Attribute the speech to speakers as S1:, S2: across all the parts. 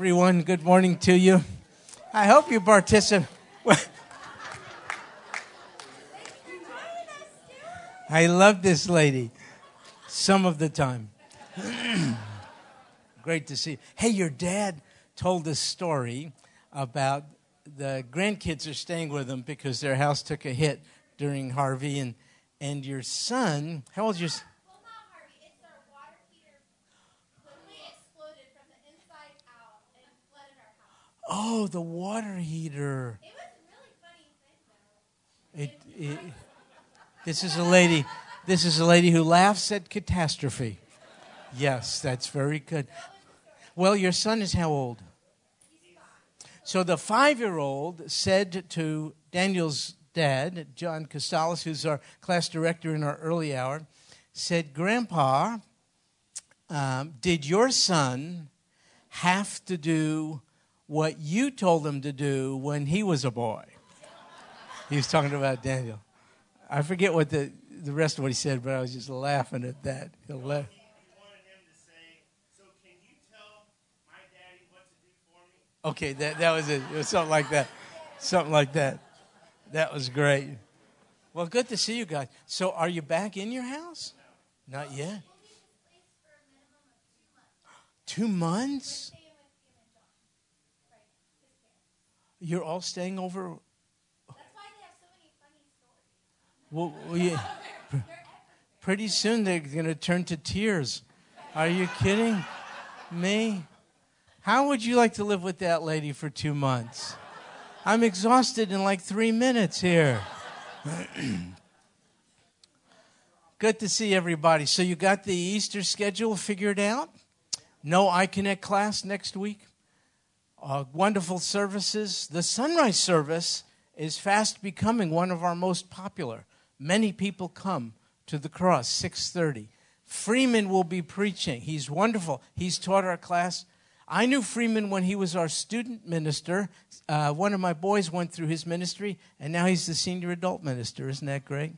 S1: Everyone, good morning to you. I hope you participate. I love this lady some of the time. Great to see you. Hey, your dad told a story about the grandkids are staying with them because their house took a hit during Harvey, and, and your son, how old is your son? Oh, the water heater.
S2: It was really funny
S1: It, it, this is a lady. This is a lady who laughs at catastrophe. Yes, that's very good. Well, your son is how old? So the five-year-old said to Daniel's dad, John Costales, who's our class director in our early hour, said, "Grandpa, um, did your son have to do what you told him to do when he was a boy?" He was talking about Daniel. I forget what the, the rest of what he said, but I was just laughing at that. He'll laugh. Okay, that, that was it. It was something like that. Something like that. That was great. Well, good to see you guys. So, are you back in your house? Not yet. Two months? You're all staying over? Well, well yeah. Pretty soon they're going to turn to tears. Are you kidding me? How would you like to live with that lady for two months? I'm exhausted in like three minutes here. Good to see everybody. So, you got the Easter schedule figured out? No iConnect class next week? Uh, wonderful services. The sunrise service is fast becoming one of our most popular. Many people come to the cross, 6:30. Freeman will be preaching. He's wonderful. He's taught our class I knew Freeman when he was our student minister. Uh, one of my boys went through his ministry, and now he's the senior adult minister. Isn't that great?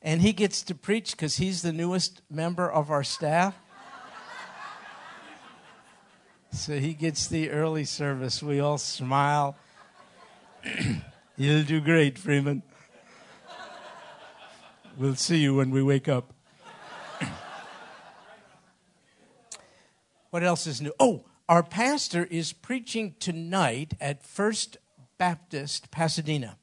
S1: And he gets to preach because he's the newest member of our staff. So he gets the early service. We all smile. You'll do great, Freeman. We'll see you when we wake up. what else is new? Oh, our pastor is preaching tonight at First Baptist Pasadena.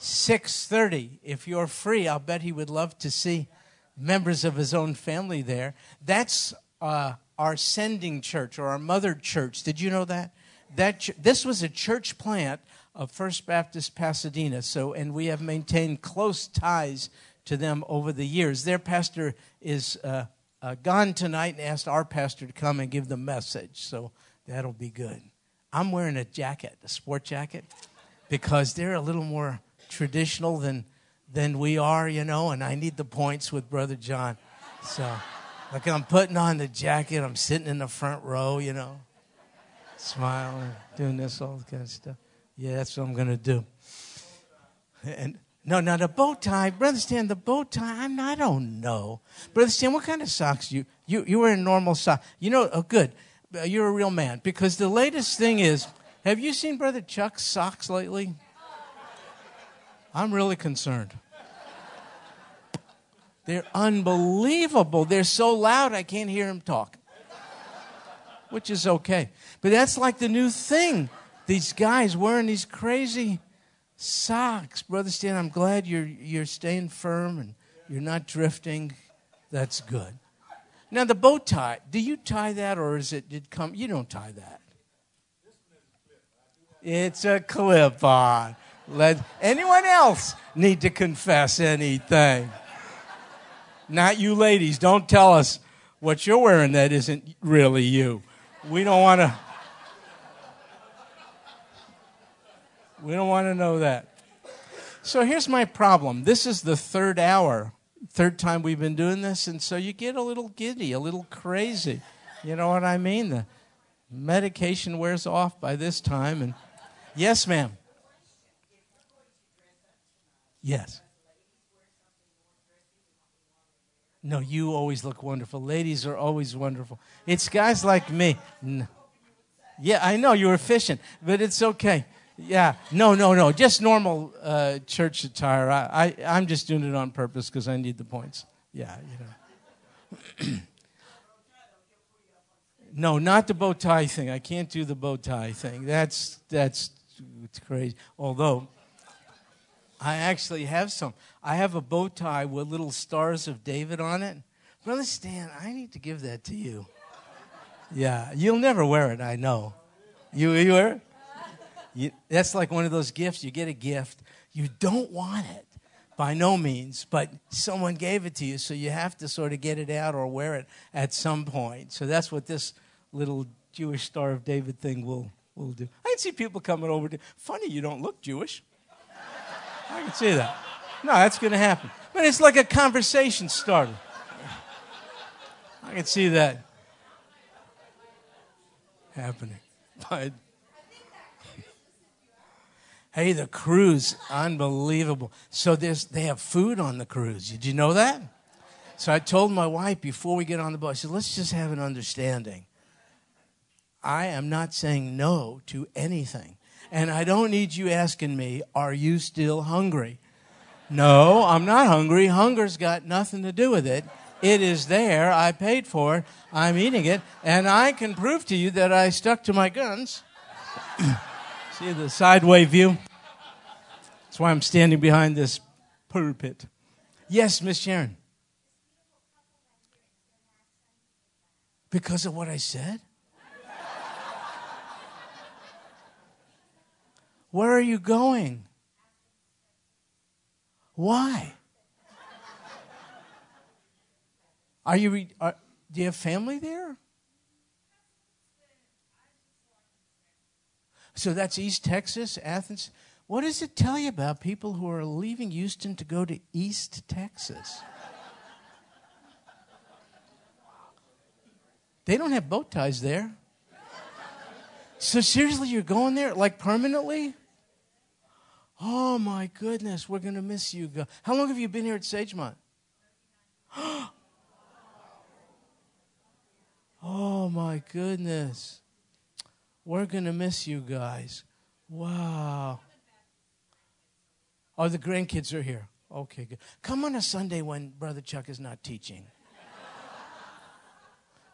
S1: 6:30. If you're free, I'll bet he would love to see members of his own family there. That's uh, our sending church or our mother church. Did you know that? That ch- this was a church plant of First Baptist Pasadena. So, and we have maintained close ties to them over the years. Their pastor is uh, uh, gone tonight and asked our pastor to come and give the message. So that'll be good. I'm wearing a jacket, a sport jacket, because they're a little more traditional than than we are, you know, and I need the points with Brother John. So, like I'm putting on the jacket, I'm sitting in the front row, you know, smiling, doing this, all kind of stuff. Yeah, that's what I'm going to do. And no, now the bow tie, Brother Stan, the bow tie, I'm, I don't know. Brother Stan, what kind of socks you, you, you wear normal socks? You know, oh, good. Uh, you're a real man. Because the latest thing is, have you seen Brother Chuck's socks lately? I'm really concerned. They're unbelievable. They're so loud I can't hear him talk, which is okay. But that's like the new thing. These guys wearing these crazy socks. Brother Stan, I'm glad you're, you're staying firm and you're not drifting. That's good. Now, the bow tie, do you tie that or is it did come? You don't tie that. It's a clip on. Let anyone else need to confess anything? Not you ladies. Don't tell us what you're wearing that isn't really you. We don't want to. We don't want to know that. So here's my problem. This is the third hour, third time we've been doing this, and so you get a little giddy, a little crazy. You know what I mean? The medication wears off by this time, and yes, ma'am. Yes. No, you always look wonderful. Ladies are always wonderful. It's guys like me. No. Yeah, I know you're efficient, but it's okay. Yeah, no, no, no, just normal uh, church attire. I, I, I'm just doing it on purpose because I need the points. Yeah, you know. no, not the bow tie thing. I can't do the bow tie thing. That's that's crazy. Although I actually have some. I have a bow tie with little stars of David on it. Brother Stan, I need to give that to you. Yeah, you'll never wear it, I know. You, you wear you, that's like one of those gifts. You get a gift, you don't want it by no means, but someone gave it to you, so you have to sort of get it out or wear it at some point. So that's what this little Jewish Star of David thing will, will do. I can see people coming over to, funny, you don't look Jewish. I can see that. No, that's going to happen. But it's like a conversation starter. I can see that happening. But hey, the cruise, unbelievable. So there's they have food on the cruise. Did you know that? So I told my wife before we get on the boat, I said, let's just have an understanding. I am not saying no to anything. And I don't need you asking me, are you still hungry? No, I'm not hungry. Hunger's got nothing to do with it. It is there. I paid for it. I'm eating it. And I can prove to you that I stuck to my guns. See the sideway view? That's why I'm standing behind this pulpit. Yes, Miss Sharon. Because of what I said? Where are you going? Why? Are you? Re- are, do you have family there? So that's East Texas, Athens. What does it tell you about people who are leaving Houston to go to East Texas? They don't have bow ties there. So seriously, you're going there like permanently? Oh my goodness, we're going to miss you. Guys. How long have you been here at Sagemont? Oh my goodness. We're going to miss you guys. Wow. Oh, the grandkids are here. Okay, good. Come on a Sunday when Brother Chuck is not teaching.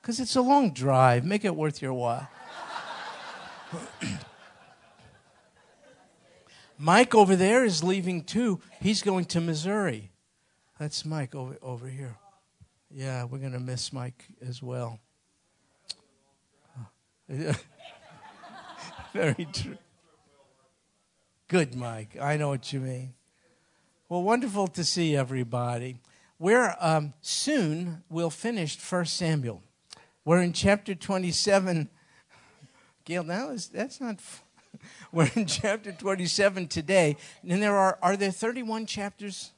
S1: Because it's a long drive. Make it worth your while. Mike over there is leaving too. He's going to Missouri. That's Mike over, over here. Yeah, we're going to miss Mike as well. Very true. Good, Mike. I know what you mean. Well, wonderful to see everybody. We're um, soon we'll finish First Samuel. We're in chapter 27. Gail, now is that's not. We're in chapter 27 today, and there are are there 31 chapters?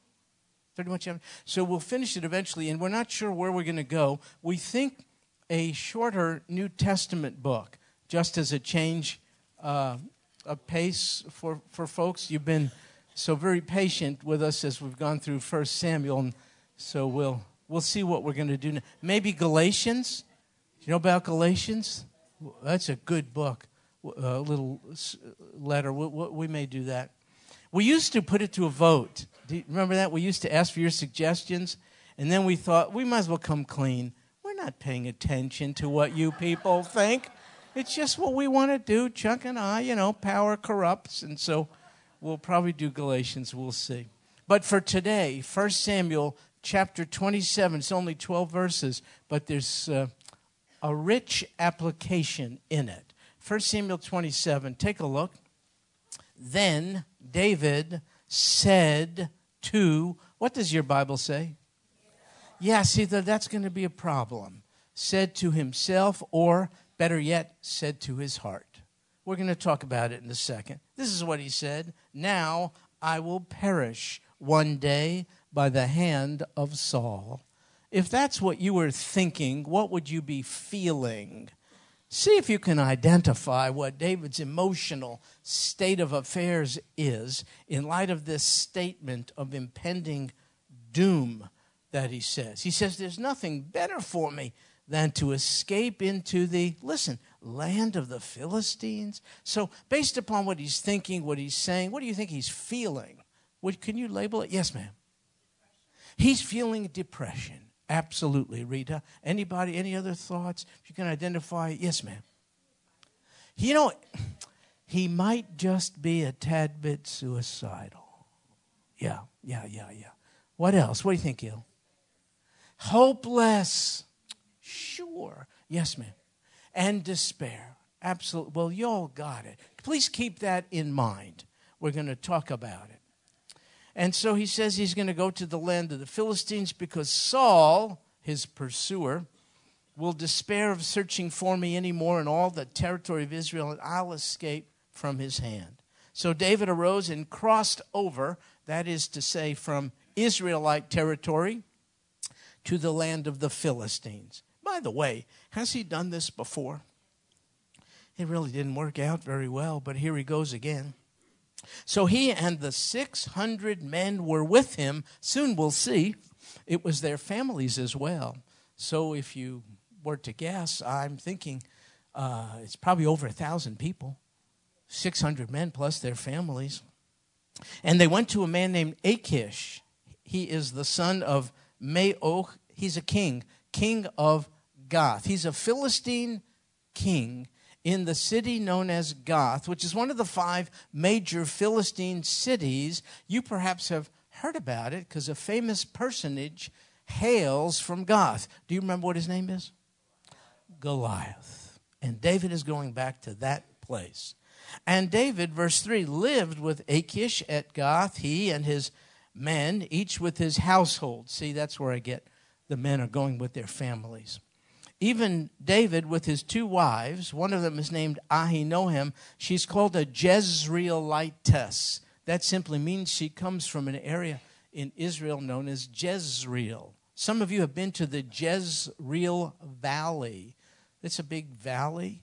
S1: 31 chapters. So we'll finish it eventually, and we're not sure where we're going to go. We think a shorter New Testament book, just as a change uh, of pace for, for folks. You've been so very patient with us as we've gone through First Samuel, and so we'll we'll see what we're going to do. Now. Maybe Galatians. You know about Galatians? That's a good book. A little letter. We, we may do that. We used to put it to a vote. Do you remember that? We used to ask for your suggestions, and then we thought we might as well come clean We're not paying attention to what you people think. It's just what we want to do. Chuck and I, you know, power corrupts, and so we'll probably do Galatians. We'll see. But for today, 1 Samuel chapter 27, it's only 12 verses, but there's uh, a rich application in it. 1 Samuel 27, take a look. Then David said to, what does your Bible say? Yeah, see, that, that's going to be a problem. Said to himself, or better yet, said to his heart. We're going to talk about it in a second. This is what he said Now I will perish one day by the hand of Saul. If that's what you were thinking, what would you be feeling? See if you can identify what David's emotional state of affairs is in light of this statement of impending doom that he says. He says, There's nothing better for me than to escape into the, listen, land of the Philistines? So, based upon what he's thinking, what he's saying, what do you think he's feeling? What, can you label it? Yes, ma'am. He's feeling depression. Absolutely, Rita. Anybody, any other thoughts? If you can identify, yes, ma'am. You know, he might just be a tad bit suicidal. Yeah, yeah, yeah, yeah. What else? What do you think, Gil? Hopeless. Sure. Yes, ma'am. And despair. Absolutely. Well, y'all got it. Please keep that in mind. We're going to talk about it. And so he says he's going to go to the land of the Philistines because Saul, his pursuer, will despair of searching for me anymore in all the territory of Israel, and I'll escape from his hand. So David arose and crossed over, that is to say, from Israelite territory to the land of the Philistines. By the way, has he done this before? It really didn't work out very well, but here he goes again. So he and the 600 men were with him. Soon we'll see. It was their families as well. So if you were to guess, I'm thinking uh, it's probably over a thousand people, 600 men plus their families. And they went to a man named Achish. He is the son of Maoch. He's a king, king of Gath. He's a Philistine king in the city known as Gath, which is one of the five major Philistine cities. You perhaps have heard about it because a famous personage hails from Gath. Do you remember what his name is? Goliath. And David is going back to that place. And David, verse 3, lived with Achish at Gath, he and his men, each with his household. See, that's where I get the men are going with their families. Even David, with his two wives, one of them is named Ahinoam, she's called a Jezreelitess. That simply means she comes from an area in Israel known as Jezreel. Some of you have been to the Jezreel Valley. It's a big valley,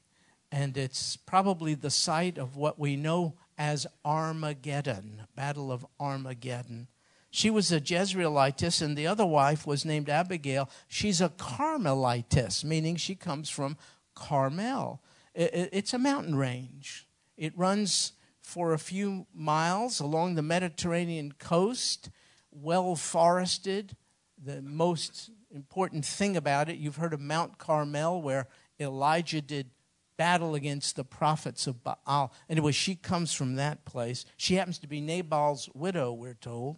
S1: and it's probably the site of what we know as Armageddon, Battle of Armageddon. She was a Jezreelitess, and the other wife was named Abigail. She's a Carmelitess, meaning she comes from Carmel. It's a mountain range. It runs for a few miles along the Mediterranean coast, well forested. The most important thing about it, you've heard of Mount Carmel, where Elijah did battle against the prophets of Baal. Anyway, she comes from that place. She happens to be Nabal's widow, we're told.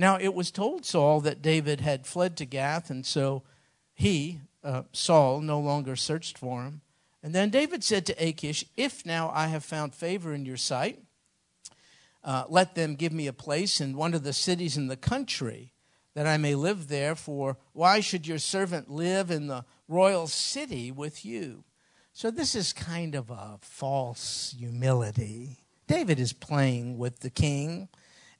S1: Now, it was told Saul that David had fled to Gath, and so he, uh, Saul, no longer searched for him. And then David said to Achish, If now I have found favor in your sight, uh, let them give me a place in one of the cities in the country that I may live there. For why should your servant live in the royal city with you? So this is kind of a false humility. David is playing with the king.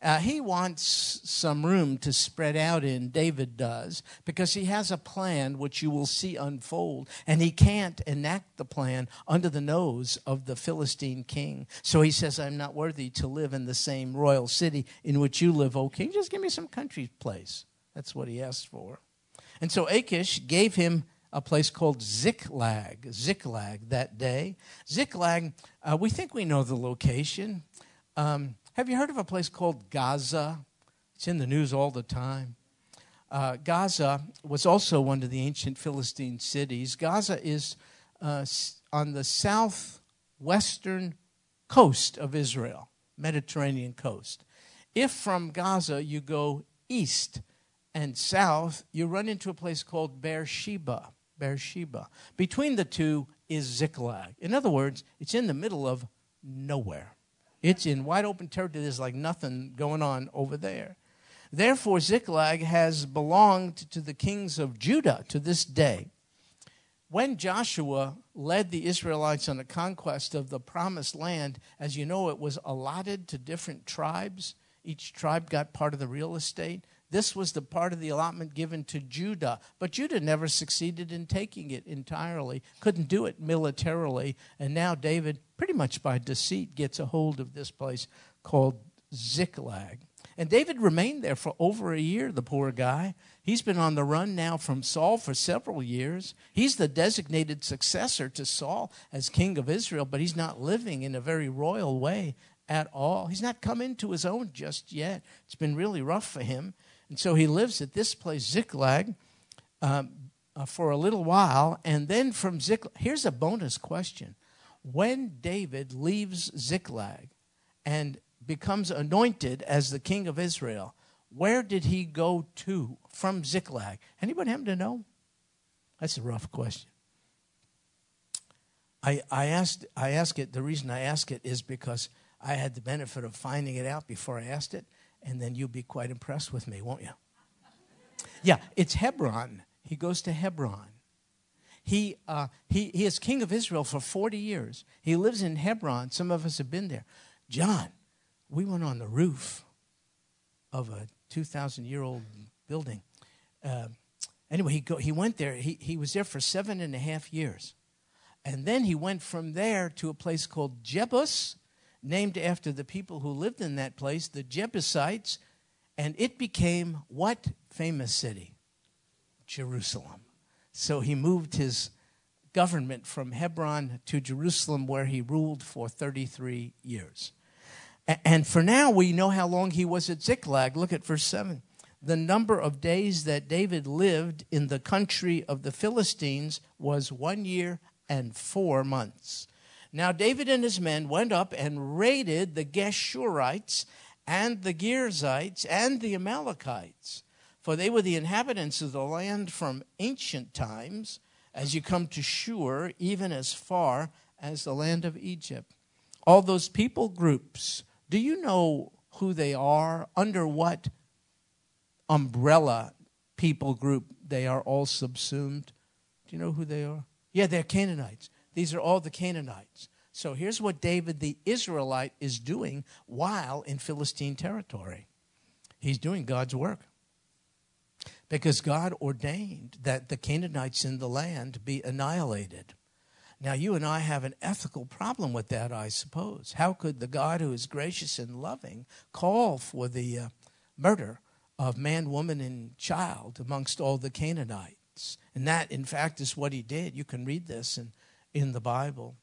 S1: Uh, he wants some room to spread out in, David does, because he has a plan which you will see unfold, and he can't enact the plan under the nose of the Philistine king. So he says, I'm not worthy to live in the same royal city in which you live, O king. Just give me some country place. That's what he asked for. And so Achish gave him a place called Ziklag, Ziklag that day. Ziklag, uh, we think we know the location. Um, have you heard of a place called Gaza? It's in the news all the time. Uh, Gaza was also one of the ancient Philistine cities. Gaza is uh, on the southwestern coast of Israel, Mediterranean coast. If from Gaza you go east and south, you run into a place called Beersheba. Beersheba. Between the two is Ziklag. In other words, it's in the middle of nowhere. It's in wide open territory. There's like nothing going on over there. Therefore, Ziklag has belonged to the kings of Judah to this day. When Joshua led the Israelites on the conquest of the promised land, as you know, it was allotted to different tribes. Each tribe got part of the real estate. This was the part of the allotment given to Judah. But Judah never succeeded in taking it entirely, couldn't do it militarily. And now David, pretty much by deceit, gets a hold of this place called Ziklag. And David remained there for over a year, the poor guy. He's been on the run now from Saul for several years. He's the designated successor to Saul as king of Israel, but he's not living in a very royal way at all. He's not come into his own just yet. It's been really rough for him. And so he lives at this place, Ziklag, um, uh, for a little while. And then from Ziklag, here's a bonus question. When David leaves Ziklag and becomes anointed as the king of Israel, where did he go to from Ziklag? Anybody happen to know? That's a rough question. I, I asked I ask it the reason I ask it is because I had the benefit of finding it out before I asked it, and then you'll be quite impressed with me, won't you? Yeah, it's Hebron. He goes to Hebron. He, uh, he, he is king of Israel for 40 years. He lives in Hebron. Some of us have been there. John, we went on the roof of a 2,000 year old building. Uh, anyway, he, go, he went there. He, he was there for seven and a half years. And then he went from there to a place called Jebus, named after the people who lived in that place, the Jebusites. And it became what famous city? Jerusalem. So he moved his government from Hebron to Jerusalem, where he ruled for 33 years. And for now, we know how long he was at Ziklag. Look at verse 7. The number of days that David lived in the country of the Philistines was one year and four months. Now, David and his men went up and raided the Geshurites and the Girzites and the Amalekites, for they were the inhabitants of the land from ancient times, as you come to Shur, even as far as the land of Egypt. All those people groups do you know who they are? Under what umbrella people group they are all subsumed? Do you know who they are? Yeah, they're Canaanites. These are all the Canaanites. So here's what David the Israelite is doing while in Philistine territory he's doing God's work. Because God ordained that the Canaanites in the land be annihilated. Now, you and I have an ethical problem with that, I suppose. How could the God who is gracious and loving call for the uh, murder of man, woman, and child amongst all the Canaanites? And that, in fact, is what he did. You can read this in, in the Bible.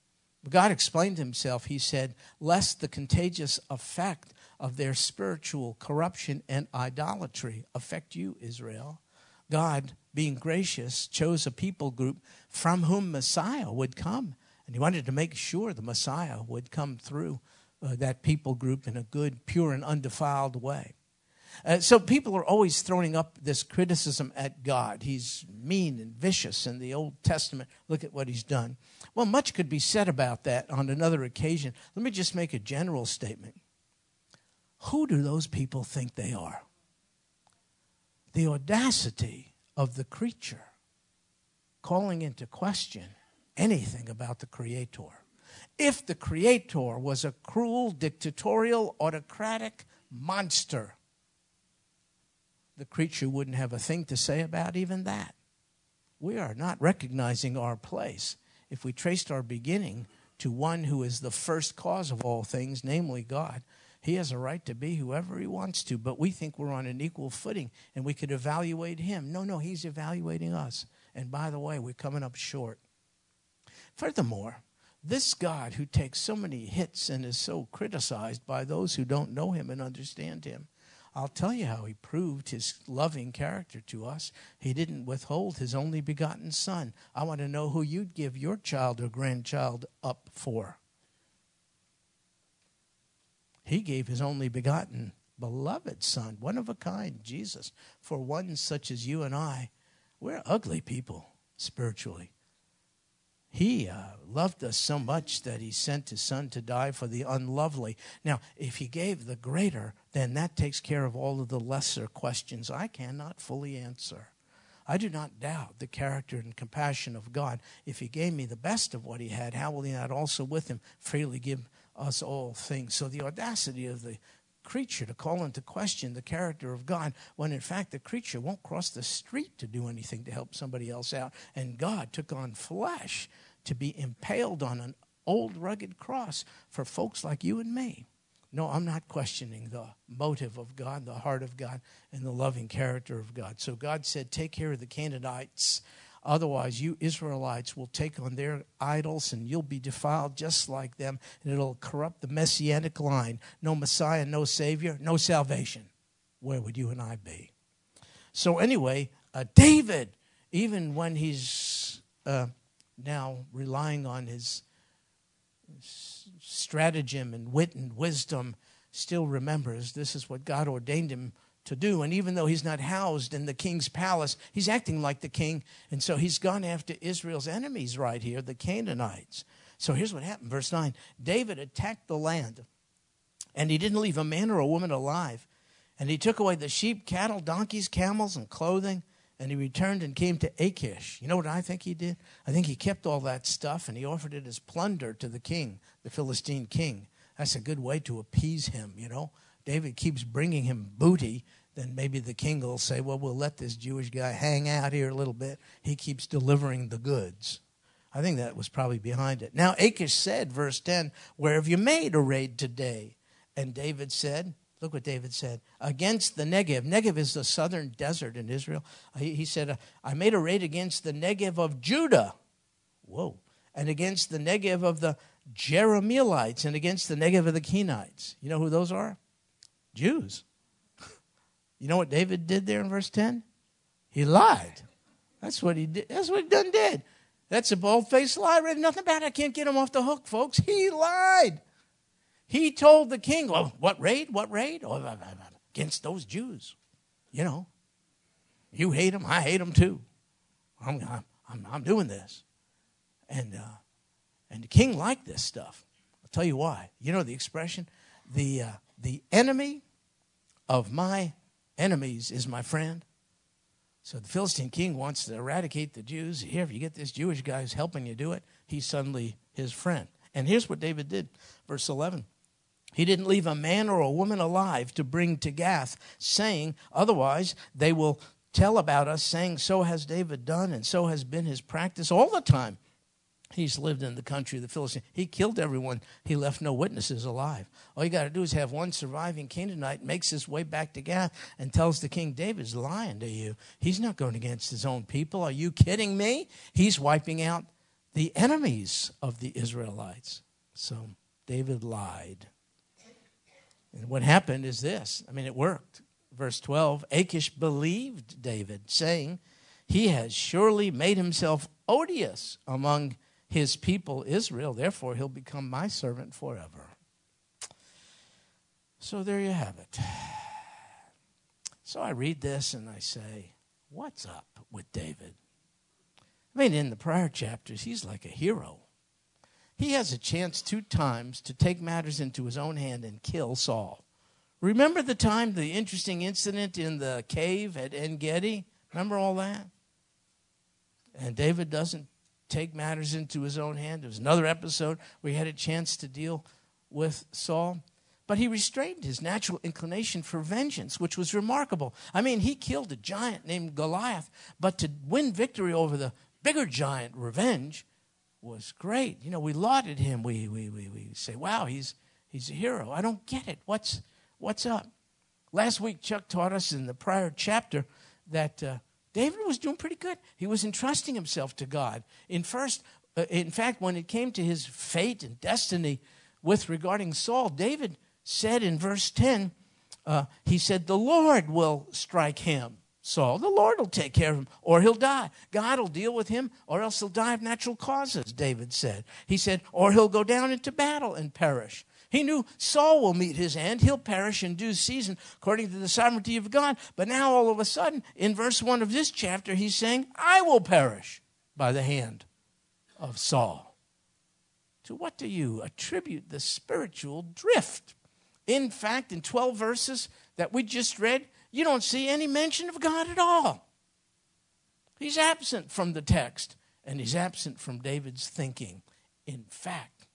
S1: God explained himself. He said, Lest the contagious effect of their spiritual corruption and idolatry affect you, Israel. God, being gracious, chose a people group from whom Messiah would come. And he wanted to make sure the Messiah would come through uh, that people group in a good, pure, and undefiled way. Uh, so people are always throwing up this criticism at God. He's mean and vicious in the Old Testament. Look at what he's done. Well, much could be said about that on another occasion. Let me just make a general statement. Who do those people think they are? The audacity of the creature calling into question anything about the Creator. If the Creator was a cruel, dictatorial, autocratic monster, the creature wouldn't have a thing to say about even that. We are not recognizing our place. If we traced our beginning to one who is the first cause of all things, namely God, he has a right to be whoever he wants to, but we think we're on an equal footing and we could evaluate him. No, no, he's evaluating us. And by the way, we're coming up short. Furthermore, this God who takes so many hits and is so criticized by those who don't know him and understand him, I'll tell you how he proved his loving character to us. He didn't withhold his only begotten son. I want to know who you'd give your child or grandchild up for. He gave his only begotten beloved son, one of a kind, Jesus, for one such as you and I we're ugly people spiritually. He uh, loved us so much that he sent his son to die for the unlovely. Now, if he gave the greater, then that takes care of all of the lesser questions I cannot fully answer. I do not doubt the character and compassion of God. If he gave me the best of what he had, how will he not also with him freely give us all things? So the audacity of the creature to call into question the character of God when in fact the creature won't cross the street to do anything to help somebody else out. And God took on flesh to be impaled on an old rugged cross for folks like you and me. No, I'm not questioning the motive of God, the heart of God, and the loving character of God. So God said, Take care of the Canaanites. Otherwise, you Israelites will take on their idols and you'll be defiled just like them, and it'll corrupt the messianic line. No Messiah, no Savior, no salvation. Where would you and I be? So, anyway, uh, David, even when he's uh, now relying on his stratagem and wit and wisdom, still remembers this is what God ordained him to do. And even though he's not housed in the king's palace, he's acting like the king. And so he's gone after Israel's enemies right here, the Canaanites. So here's what happened. Verse 9 David attacked the land, and he didn't leave a man or a woman alive. And he took away the sheep, cattle, donkeys, camels, and clothing. And he returned and came to Achish. You know what I think he did? I think he kept all that stuff and he offered it as plunder to the king, the Philistine king. That's a good way to appease him, you know. David keeps bringing him booty, then maybe the king will say, Well, we'll let this Jewish guy hang out here a little bit. He keeps delivering the goods. I think that was probably behind it. Now, Achish said, verse 10, Where have you made a raid today? And David said, Look what David said. Against the Negev. Negev is the southern desert in Israel. Uh, he, he said, I made a raid against the Negev of Judah. Whoa. And against the Negev of the Jerahmeelites and against the Negev of the Kenites. You know who those are? Jews. You know what David did there in verse 10? He lied. That's what he did. That's what he done did. That's a bold faced lie. Read nothing it. I can't get him off the hook, folks. He lied. He told the king, well, what raid? What raid? Oh, against those Jews. You know, you hate them, I hate them too. I'm, I'm, I'm doing this. And, uh, and the king liked this stuff. I'll tell you why. You know the expression? The, uh, the enemy of my enemies is my friend. So the Philistine king wants to eradicate the Jews. Here, if you get this Jewish guy who's helping you do it, he's suddenly his friend. And here's what David did, verse 11. He didn't leave a man or a woman alive to bring to Gath, saying, Otherwise, they will tell about us, saying, So has David done, and so has been his practice all the time. He's lived in the country of the Philistines. He killed everyone. He left no witnesses alive. All you got to do is have one surviving Canaanite makes his way back to Gath and tells the king, David's lying to you. He's not going against his own people. Are you kidding me? He's wiping out the enemies of the Israelites. So David lied. And what happened is this I mean, it worked. Verse 12 Achish believed David, saying, He has surely made himself odious among his people Israel, therefore he'll become my servant forever. So there you have it. So I read this and I say, What's up with David? I mean, in the prior chapters, he's like a hero. He has a chance two times to take matters into his own hand and kill Saul. Remember the time, the interesting incident in the cave at En Gedi? Remember all that? And David doesn't take matters into his own hand. There was another episode where he had a chance to deal with Saul. But he restrained his natural inclination for vengeance, which was remarkable. I mean, he killed a giant named Goliath, but to win victory over the bigger giant, revenge, was great. You know, we lauded him. We, we, we, we say, wow, he's, he's a hero. I don't get it. What's, what's up? Last week, Chuck taught us in the prior chapter that uh, David was doing pretty good. He was entrusting himself to God. In first, uh, in fact, when it came to his fate and destiny with regarding Saul, David said in verse 10, uh, he said, The Lord will strike him. Saul. The Lord will take care of him, or he'll die. God will deal with him, or else he'll die of natural causes, David said. He said, or he'll go down into battle and perish. He knew Saul will meet his end. He'll perish in due season according to the sovereignty of God. But now, all of a sudden, in verse 1 of this chapter, he's saying, I will perish by the hand of Saul. To what do you attribute the spiritual drift? In fact, in 12 verses that we just read, you don't see any mention of God at all. He's absent from the text, and he's absent from David's thinking. In fact,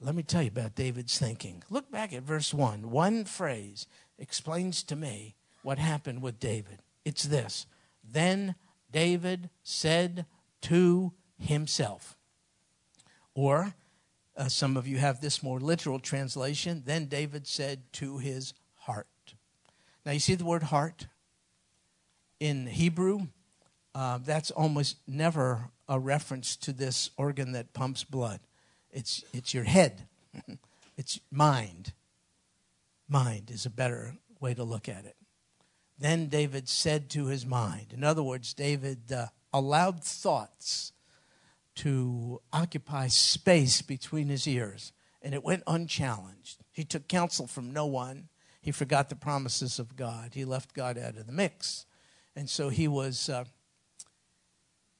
S1: let me tell you about David's thinking. Look back at verse 1. One phrase explains to me what happened with David. It's this Then David said to himself, or Uh, some of you have this more literal translation. Then David said to his heart. Now, you see the word heart? In Hebrew, uh, that's almost never a reference to this organ that pumps blood. It's, it's your head, it's mind. Mind is a better way to look at it. Then David said to his mind. In other words, David uh, allowed thoughts to occupy space between his ears, and it went unchallenged. He took counsel from no one. He forgot the promises of God. He left God out of the mix. And so he was, uh,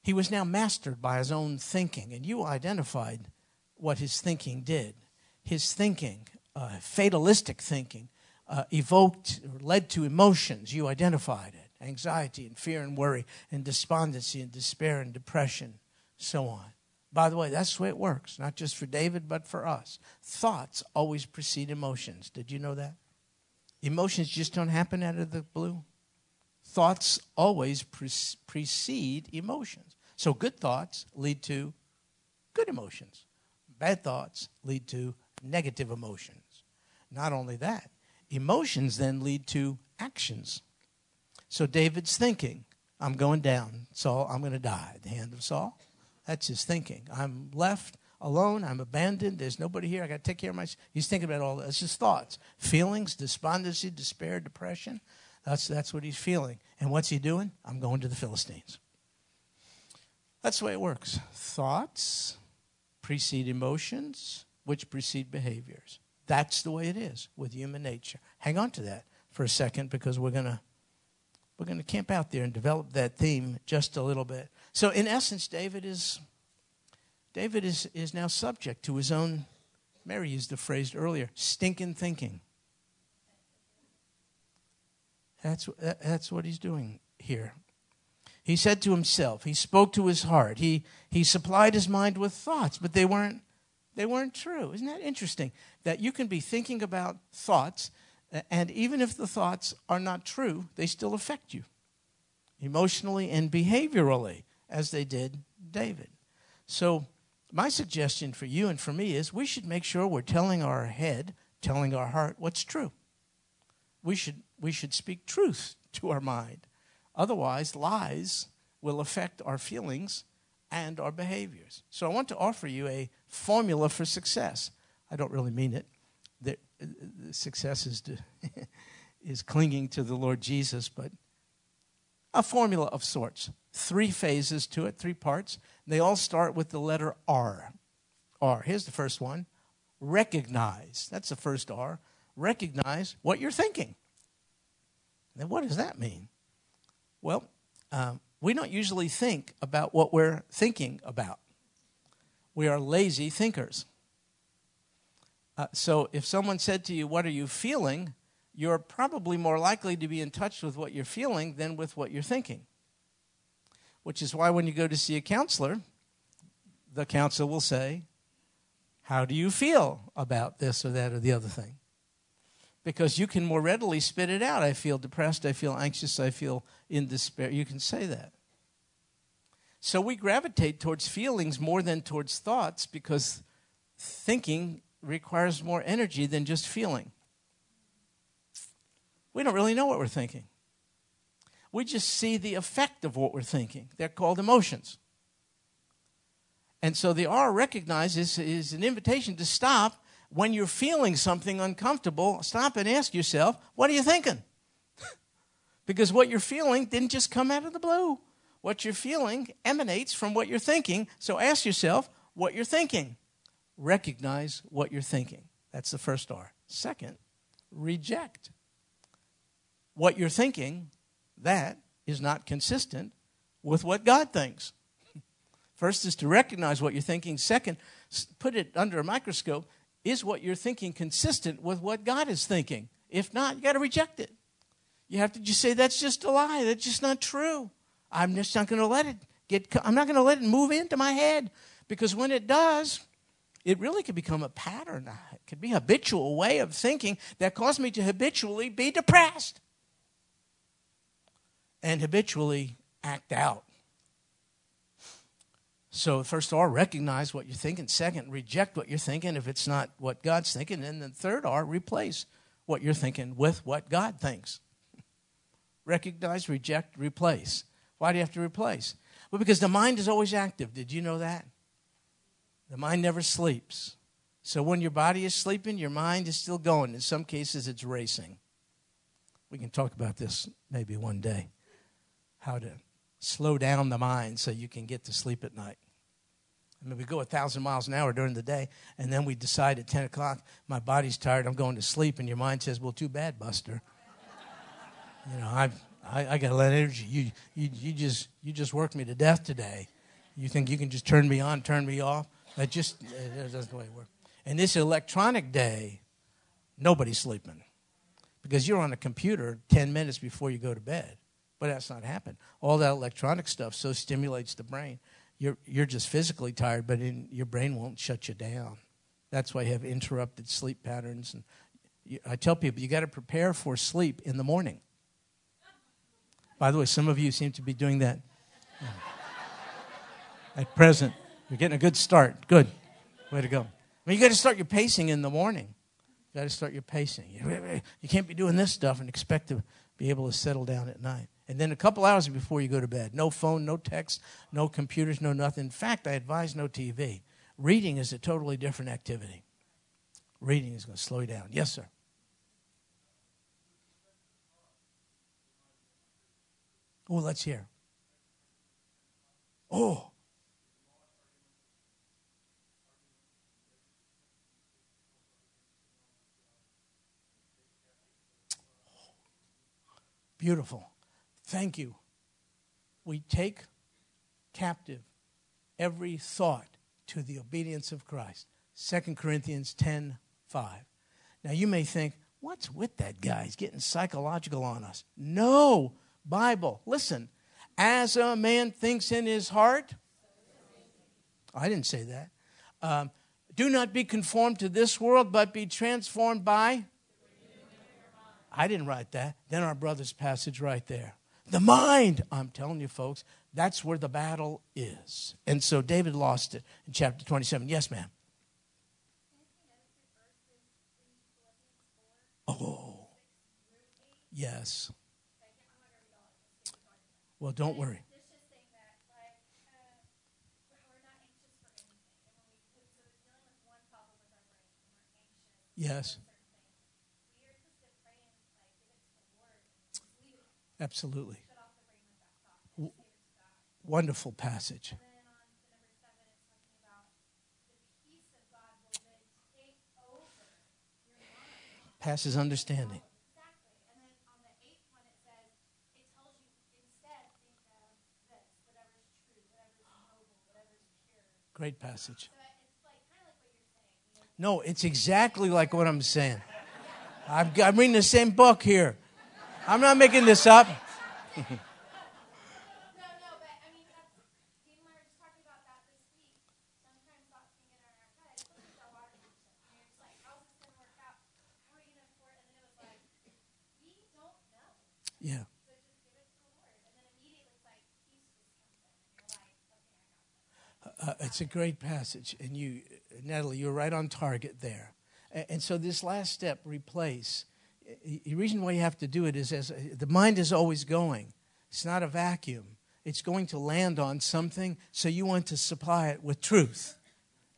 S1: he was now mastered by his own thinking. And you identified what his thinking did. His thinking, uh, fatalistic thinking, uh, evoked or led to emotions. You identified it anxiety and fear and worry and despondency and despair and depression, so on. By the way, that's the way it works, not just for David, but for us. Thoughts always precede emotions. Did you know that? Emotions just don't happen out of the blue. Thoughts always pre- precede emotions. So good thoughts lead to good emotions. Bad thoughts lead to negative emotions. Not only that, Emotions then lead to actions. So David's thinking, I'm going down. Saul, I'm going to die the hand of Saul. That's his thinking. I'm left alone. I'm abandoned. There's nobody here. I got to take care of myself. He's thinking about all that. It's his thoughts, feelings, despondency, despair, depression. That's, that's what he's feeling. And what's he doing? I'm going to the Philistines. That's the way it works. Thoughts precede emotions, which precede behaviors. That's the way it is with human nature. Hang on to that for a second because we're going to we're going to camp out there and develop that theme just a little bit. So in essence David is David is is now subject to his own Mary used the phrase earlier, stinking thinking. That's that's what he's doing here. He said to himself, he spoke to his heart. He he supplied his mind with thoughts, but they weren't they weren't true. Isn't that interesting? That you can be thinking about thoughts, and even if the thoughts are not true, they still affect you emotionally and behaviorally, as they did David. So, my suggestion for you and for me is we should make sure we're telling our head, telling our heart what's true. We should, we should speak truth to our mind. Otherwise, lies will affect our feelings and our behaviors. So I want to offer you a formula for success. I don't really mean it. The, the success is, to is clinging to the Lord Jesus, but a formula of sorts. Three phases to it, three parts. They all start with the letter R. R. Here's the first one recognize. That's the first R. Recognize what you're thinking. Now, what does that mean? Well, um, we don't usually think about what we're thinking about. We are lazy thinkers. Uh, so if someone said to you, What are you feeling? you're probably more likely to be in touch with what you're feeling than with what you're thinking. Which is why when you go to see a counselor, the counselor will say, How do you feel about this or that or the other thing? because you can more readily spit it out. I feel depressed, I feel anxious, I feel in despair. You can say that. So we gravitate towards feelings more than towards thoughts because thinking requires more energy than just feeling. We don't really know what we're thinking. We just see the effect of what we're thinking. They're called emotions. And so the R recognizes is an invitation to stop when you're feeling something uncomfortable, stop and ask yourself, what are you thinking? because what you're feeling didn't just come out of the blue. What you're feeling emanates from what you're thinking. So ask yourself what you're thinking. Recognize what you're thinking. That's the first R. Second, reject. What you're thinking, that is not consistent with what God thinks. First is to recognize what you're thinking. Second, put it under a microscope is what you're thinking consistent with what God is thinking? If not, you got to reject it. You have to just say, that's just a lie. That's just not true. I'm just not going to let it get, I'm not going to let it move into my head because when it does, it really could become a pattern. It could be a habitual way of thinking that caused me to habitually be depressed and habitually act out. So, first all, recognize what you're thinking. Second, reject what you're thinking if it's not what God's thinking. And then third, R, replace what you're thinking with what God thinks. Recognize, reject, replace. Why do you have to replace? Well, because the mind is always active. Did you know that? The mind never sleeps. So when your body is sleeping, your mind is still going. In some cases, it's racing. We can talk about this maybe one day how to slow down the mind so you can get to sleep at night. I mean, we go a thousand miles an hour during the day, and then we decide at 10 o'clock, my body's tired, I'm going to sleep, and your mind says, Well, too bad, Buster. you know, I've, I, I got a lot of energy. You, you, you, just, you just worked me to death today. You think you can just turn me on, turn me off? That just that doesn't the way it works. In this electronic day, nobody's sleeping because you're on a computer 10 minutes before you go to bed. But that's not happening. All that electronic stuff so stimulates the brain. You're, you're just physically tired, but in, your brain won't shut you down. That's why you have interrupted sleep patterns. And you, I tell people you got to prepare for sleep in the morning. By the way, some of you seem to be doing that uh, at present. You're getting a good start. Good. Way to go. Mean, you got to start your pacing in the morning. You got to start your pacing. You can't be doing this stuff and expect to be able to settle down at night. And then a couple hours before you go to bed. No phone, no text, no computers, no nothing. In fact, I advise no TV. Reading is a totally different activity. Reading is going to slow you down. Yes, sir. Oh, let's hear. Oh. Beautiful. Thank you. We take captive every thought to the obedience of Christ. 2 Corinthians 10 5. Now you may think, what's with that guy? He's getting psychological on us. No, Bible. Listen, as a man thinks in his heart, I didn't say that. Um, do not be conformed to this world, but be transformed by. I didn't write that. Then our brother's passage right there. The mind, I'm telling you, folks, that's where the battle is. And so David lost it in chapter 27. Yes, ma'am. Oh, yes. Well, don't worry. Yes. Absolutely. W- wonderful passage. Passes understanding. Great passage. No, it's exactly like what I'm saying. I'm, I'm reading the same book here. I'm not making this up. Yeah. Uh, it's a great passage, and you, Natalie, you're right on target there. And, and so this last step, replace the reason why you have to do it is as the mind is always going. It's not a vacuum. It's going to land on something, so you want to supply it with truth.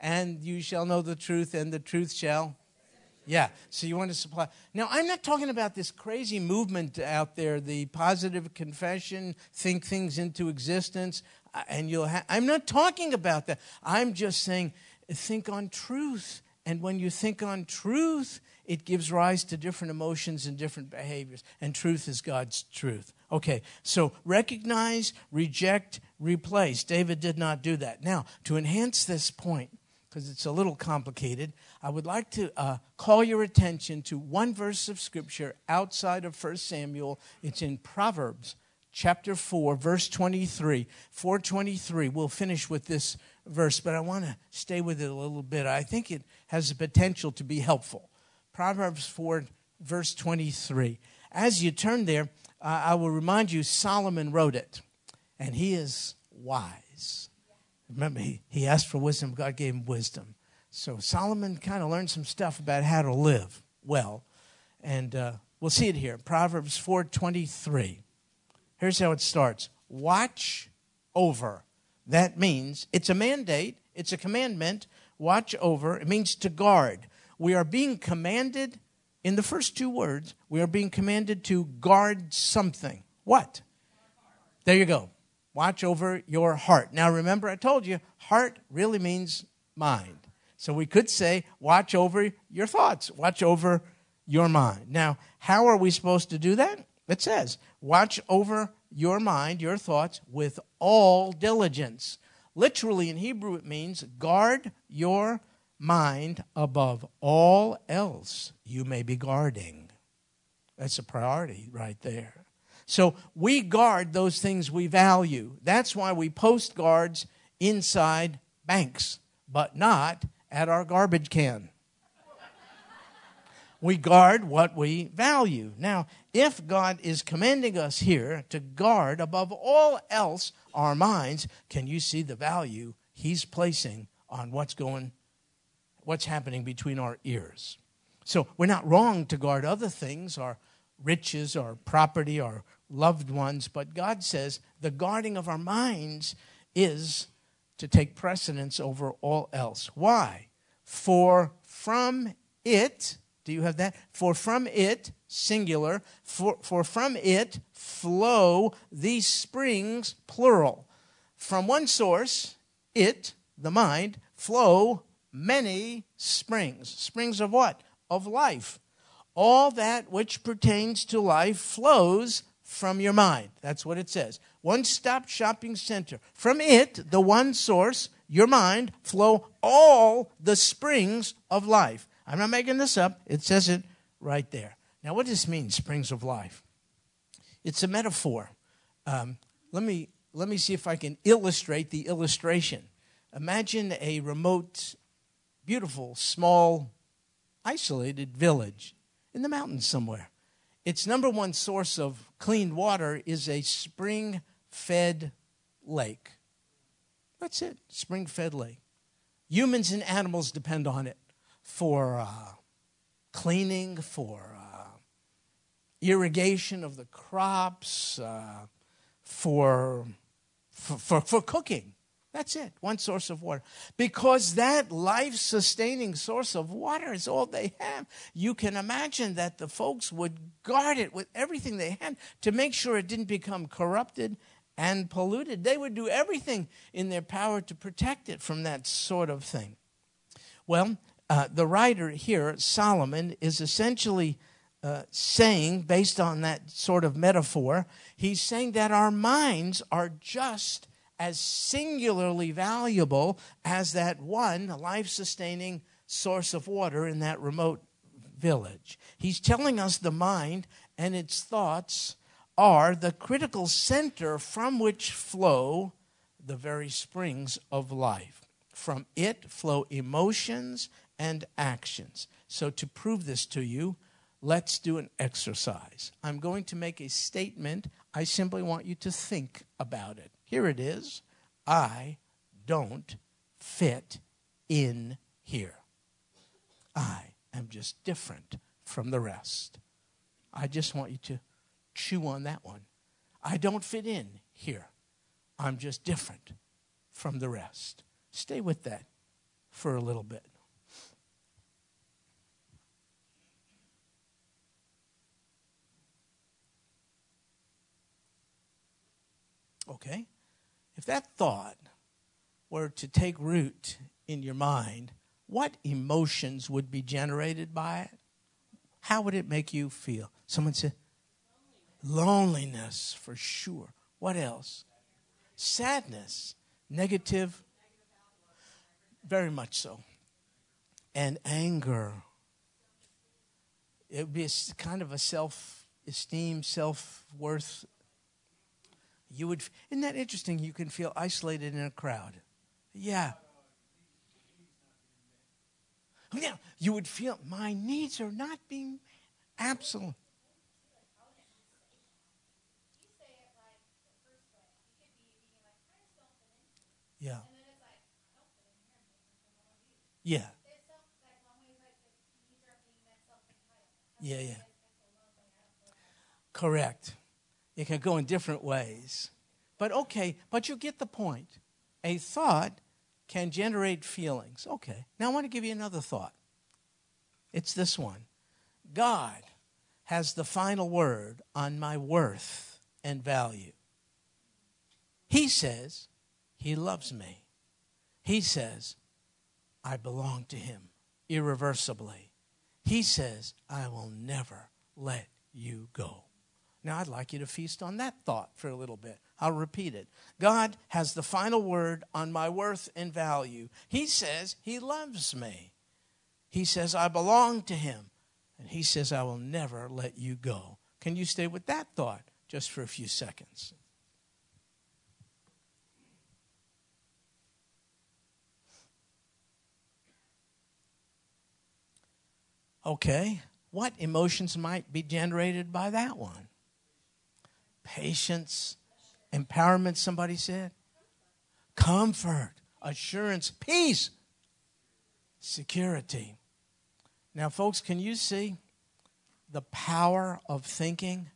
S1: And you shall know the truth, and the truth shall. Yeah, so you want to supply. Now, I'm not talking about this crazy movement out there, the positive confession, think things into existence, uh, and you'll ha- I'm not talking about that. I'm just saying, think on truth. And when you think on truth, it gives rise to different emotions and different behaviors. And truth is God's truth. Okay, so recognize, reject, replace. David did not do that. Now, to enhance this point, because it's a little complicated, I would like to uh, call your attention to one verse of Scripture outside of 1 Samuel. It's in Proverbs chapter 4, verse 23. 423. We'll finish with this verse, but I want to stay with it a little bit. I think it has the potential to be helpful. Proverbs 4, verse 23. As you turn there, uh, I will remind you Solomon wrote it, and he is wise. Remember, he, he asked for wisdom, God gave him wisdom. So Solomon kind of learned some stuff about how to live well. And uh, we'll see it here. Proverbs 4.23. Here's how it starts. Watch over. That means it's a mandate, it's a commandment. Watch over. It means to guard. We are being commanded, in the first two words, we are being commanded to guard something. What? There you go. Watch over your heart. Now remember, I told you, heart really means mind. So we could say, watch over your thoughts, watch over your mind. Now, how are we supposed to do that? It says, watch over your mind, your thoughts, with all diligence. Literally in Hebrew, it means guard your mind above all else you may be guarding. That's a priority right there. So we guard those things we value. That's why we post guards inside banks, but not at our garbage can. we guard what we value. Now, if God is commanding us here to guard above all else our minds, can you see the value He's placing on what's going, what's happening between our ears? So we're not wrong to guard other things, our riches, our property, our loved ones, but God says the guarding of our minds is to take precedence over all else. Why? For from it, do you have that? For from it, singular, for, for from it flow these springs, plural. From one source, it, the mind, flow many springs. Springs of what? Of life. All that which pertains to life flows from your mind. That's what it says. One stop shopping center. From it, the one source, your mind, flow all the springs of life. I'm not making this up. It says it right there. Now, what does this mean, springs of life? It's a metaphor. Um, let, me, let me see if I can illustrate the illustration. Imagine a remote, beautiful, small, isolated village in the mountains somewhere. Its number one source of clean water is a spring fed lake. That's it, spring fed lake. Humans and animals depend on it for uh, cleaning, for uh, irrigation of the crops, uh, for, for, for, for cooking. That's it, one source of water. Because that life sustaining source of water is all they have. You can imagine that the folks would guard it with everything they had to make sure it didn't become corrupted and polluted. They would do everything in their power to protect it from that sort of thing. Well, uh, the writer here, Solomon, is essentially uh, saying, based on that sort of metaphor, he's saying that our minds are just as singularly valuable as that one life sustaining source of water in that remote village. He's telling us the mind and its thoughts are the critical center from which flow the very springs of life. From it flow emotions and actions. So, to prove this to you, let's do an exercise. I'm going to make a statement. I simply want you to think about it. Here it is I don't fit in here. I am just different from the rest. I just want you to chew on that one. I don't fit in here. I'm just different from the rest. Stay with that for a little bit. Okay? If that thought were to take root in your mind, what emotions would be generated by it? How would it make you feel? Someone said, Loneliness, for sure. What else? Sadness, negative, very much so. And anger. It would be a, kind of a self esteem, self worth. You would, isn't that interesting? You can feel isolated in a crowd. Yeah. Oh, yeah, you would feel my needs are not being absolute. Yeah. Yeah. Yeah, yeah. Correct. It can go in different ways. But okay, but you get the point. A thought can generate feelings. Okay. Now I want to give you another thought. It's this one God has the final word on my worth and value. He says he loves me. He says I belong to him irreversibly. He says I will never let you go. Now, I'd like you to feast on that thought for a little bit. I'll repeat it. God has the final word on my worth and value. He says He loves me. He says I belong to Him. And He says I will never let you go. Can you stay with that thought just for a few seconds? Okay, what emotions might be generated by that one? Patience, empowerment, somebody said. Comfort, assurance, peace, security. Now, folks, can you see the power of thinking?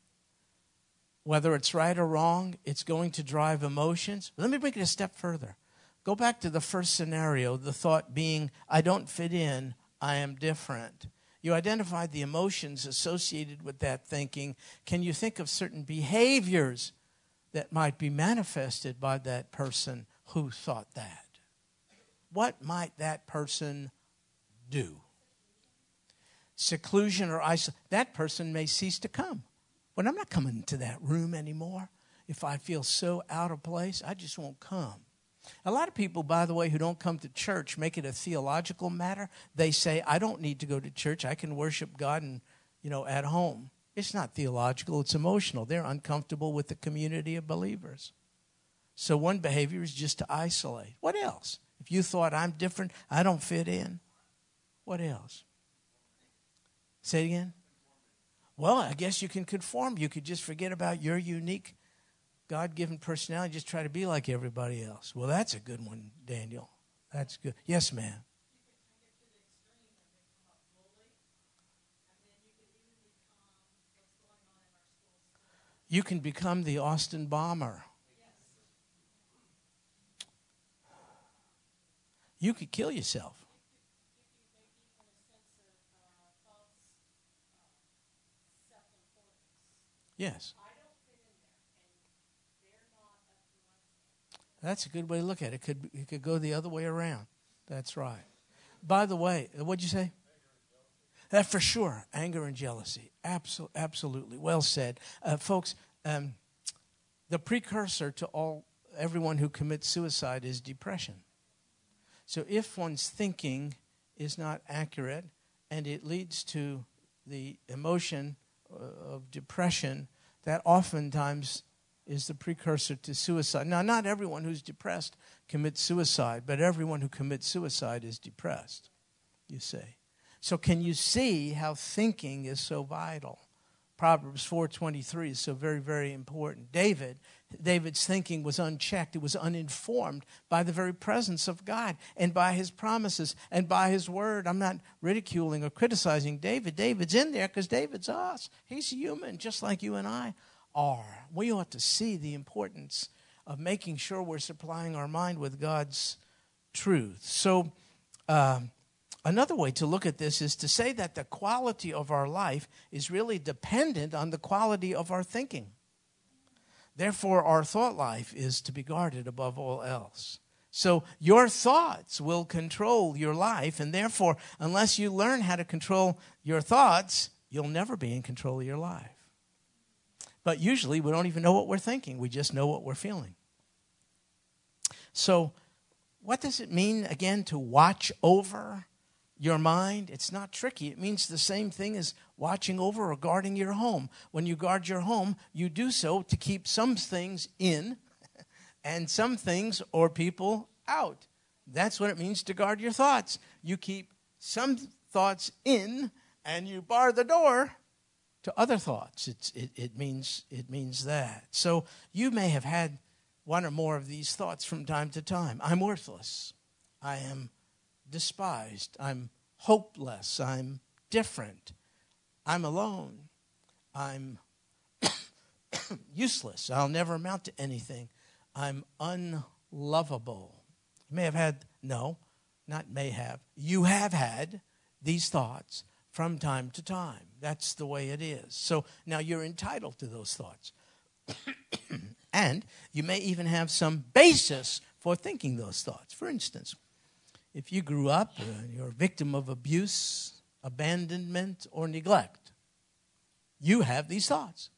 S1: Whether it's right or wrong, it's going to drive emotions. Let me bring it a step further. Go back to the first scenario, the thought being, I don't fit in, I am different. You identified the emotions associated with that thinking. Can you think of certain behaviors that might be manifested by that person who thought that? What might that person do? Seclusion or isolation. That person may cease to come. But I'm not coming to that room anymore. If I feel so out of place, I just won't come. A lot of people, by the way, who don't come to church make it a theological matter. They say, I don't need to go to church. I can worship God and, you know, at home. It's not theological, it's emotional. They're uncomfortable with the community of believers. So one behavior is just to isolate. What else? If you thought I'm different, I don't fit in, what else? Say it again. Well, I guess you can conform. You could just forget about your unique God given personality, just try to be like everybody else. Well, that's a good one, Daniel. That's good. Yes, ma'am. You can become the Austin bomber. You could kill yourself. Yes. That's a good way to look at it. It could, it could go the other way around. That's right. By the way, uh, what'd you say? That for sure. Anger and jealousy. Absol- absolutely. Well said. Uh, folks, um, the precursor to all everyone who commits suicide is depression. So if one's thinking is not accurate and it leads to the emotion uh, of depression, that oftentimes is the precursor to suicide. Now, not everyone who's depressed commits suicide, but everyone who commits suicide is depressed, you say. So can you see how thinking is so vital? Proverbs 4:23 is so very very important. David David's thinking was unchecked. It was uninformed by the very presence of God and by his promises and by his word. I'm not ridiculing or criticizing David. David's in there because David's us. He's human just like you and I are. We ought to see the importance of making sure we're supplying our mind with God's truth. So, uh, another way to look at this is to say that the quality of our life is really dependent on the quality of our thinking. Therefore, our thought life is to be guarded above all else. So, your thoughts will control your life, and therefore, unless you learn how to control your thoughts, you'll never be in control of your life. But usually we don't even know what we're thinking, we just know what we're feeling. So, what does it mean again to watch over your mind? It's not tricky. It means the same thing as watching over or guarding your home. When you guard your home, you do so to keep some things in and some things or people out. That's what it means to guard your thoughts. You keep some thoughts in and you bar the door to other thoughts. It's, it, it, means, it means that. So you may have had one or more of these thoughts from time to time. I'm worthless. I am despised. I'm hopeless. I'm different. I'm alone. I'm useless. I'll never amount to anything. I'm unlovable. You may have had, no, not may have. You have had these thoughts from time to time. That's the way it is. So now you're entitled to those thoughts. and you may even have some basis for thinking those thoughts. For instance, if you grew up and you're a victim of abuse, abandonment, or neglect, you have these thoughts.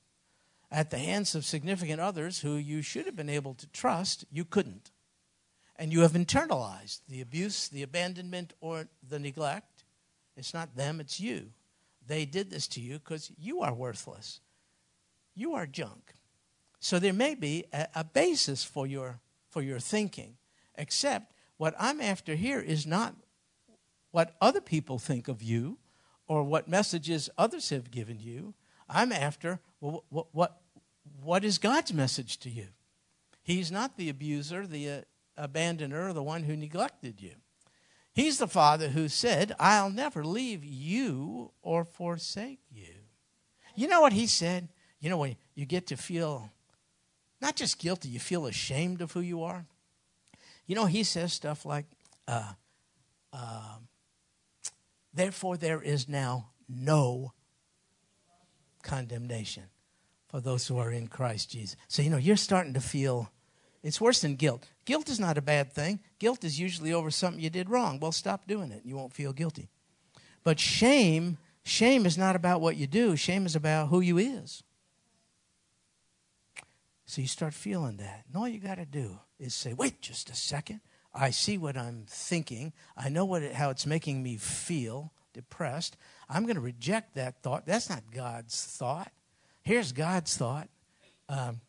S1: At the hands of significant others who you should have been able to trust, you couldn't. And you have internalized the abuse, the abandonment, or the neglect. It's not them, it's you. They did this to you because you are worthless. You are junk. So there may be a, a basis for your, for your thinking, except what I'm after here is not what other people think of you or what messages others have given you. I'm after what, what, what is God's message to you? He's not the abuser, the uh, abandoner, the one who neglected you. He's the Father who said, I'll never leave you or forsake you. You know what He said? You know, when you get to feel not just guilty, you feel ashamed of who you are. You know, He says stuff like, uh, uh, Therefore, there is now no condemnation for those who are in Christ Jesus. So, you know, you're starting to feel it's worse than guilt. Guilt is not a bad thing. Guilt is usually over something you did wrong. Well, stop doing it. And you won't feel guilty. But shame, shame is not about what you do. Shame is about who you is. So you start feeling that. And all you got to do is say, wait just a second. I see what I'm thinking. I know what it, how it's making me feel depressed. I'm going to reject that thought. That's not God's thought. Here's God's thought. Um,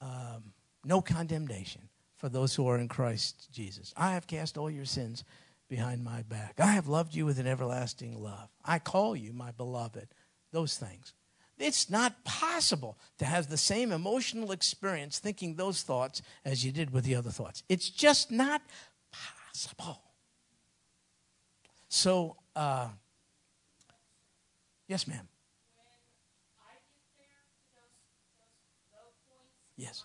S1: um, no condemnation for those who are in Christ Jesus. I have cast all your sins behind my back. I have loved you with an everlasting love. I call you my beloved. Those things. It's not possible to have the same emotional experience thinking those thoughts as you did with the other thoughts. It's just not possible. So, uh, yes, ma'am. Yes.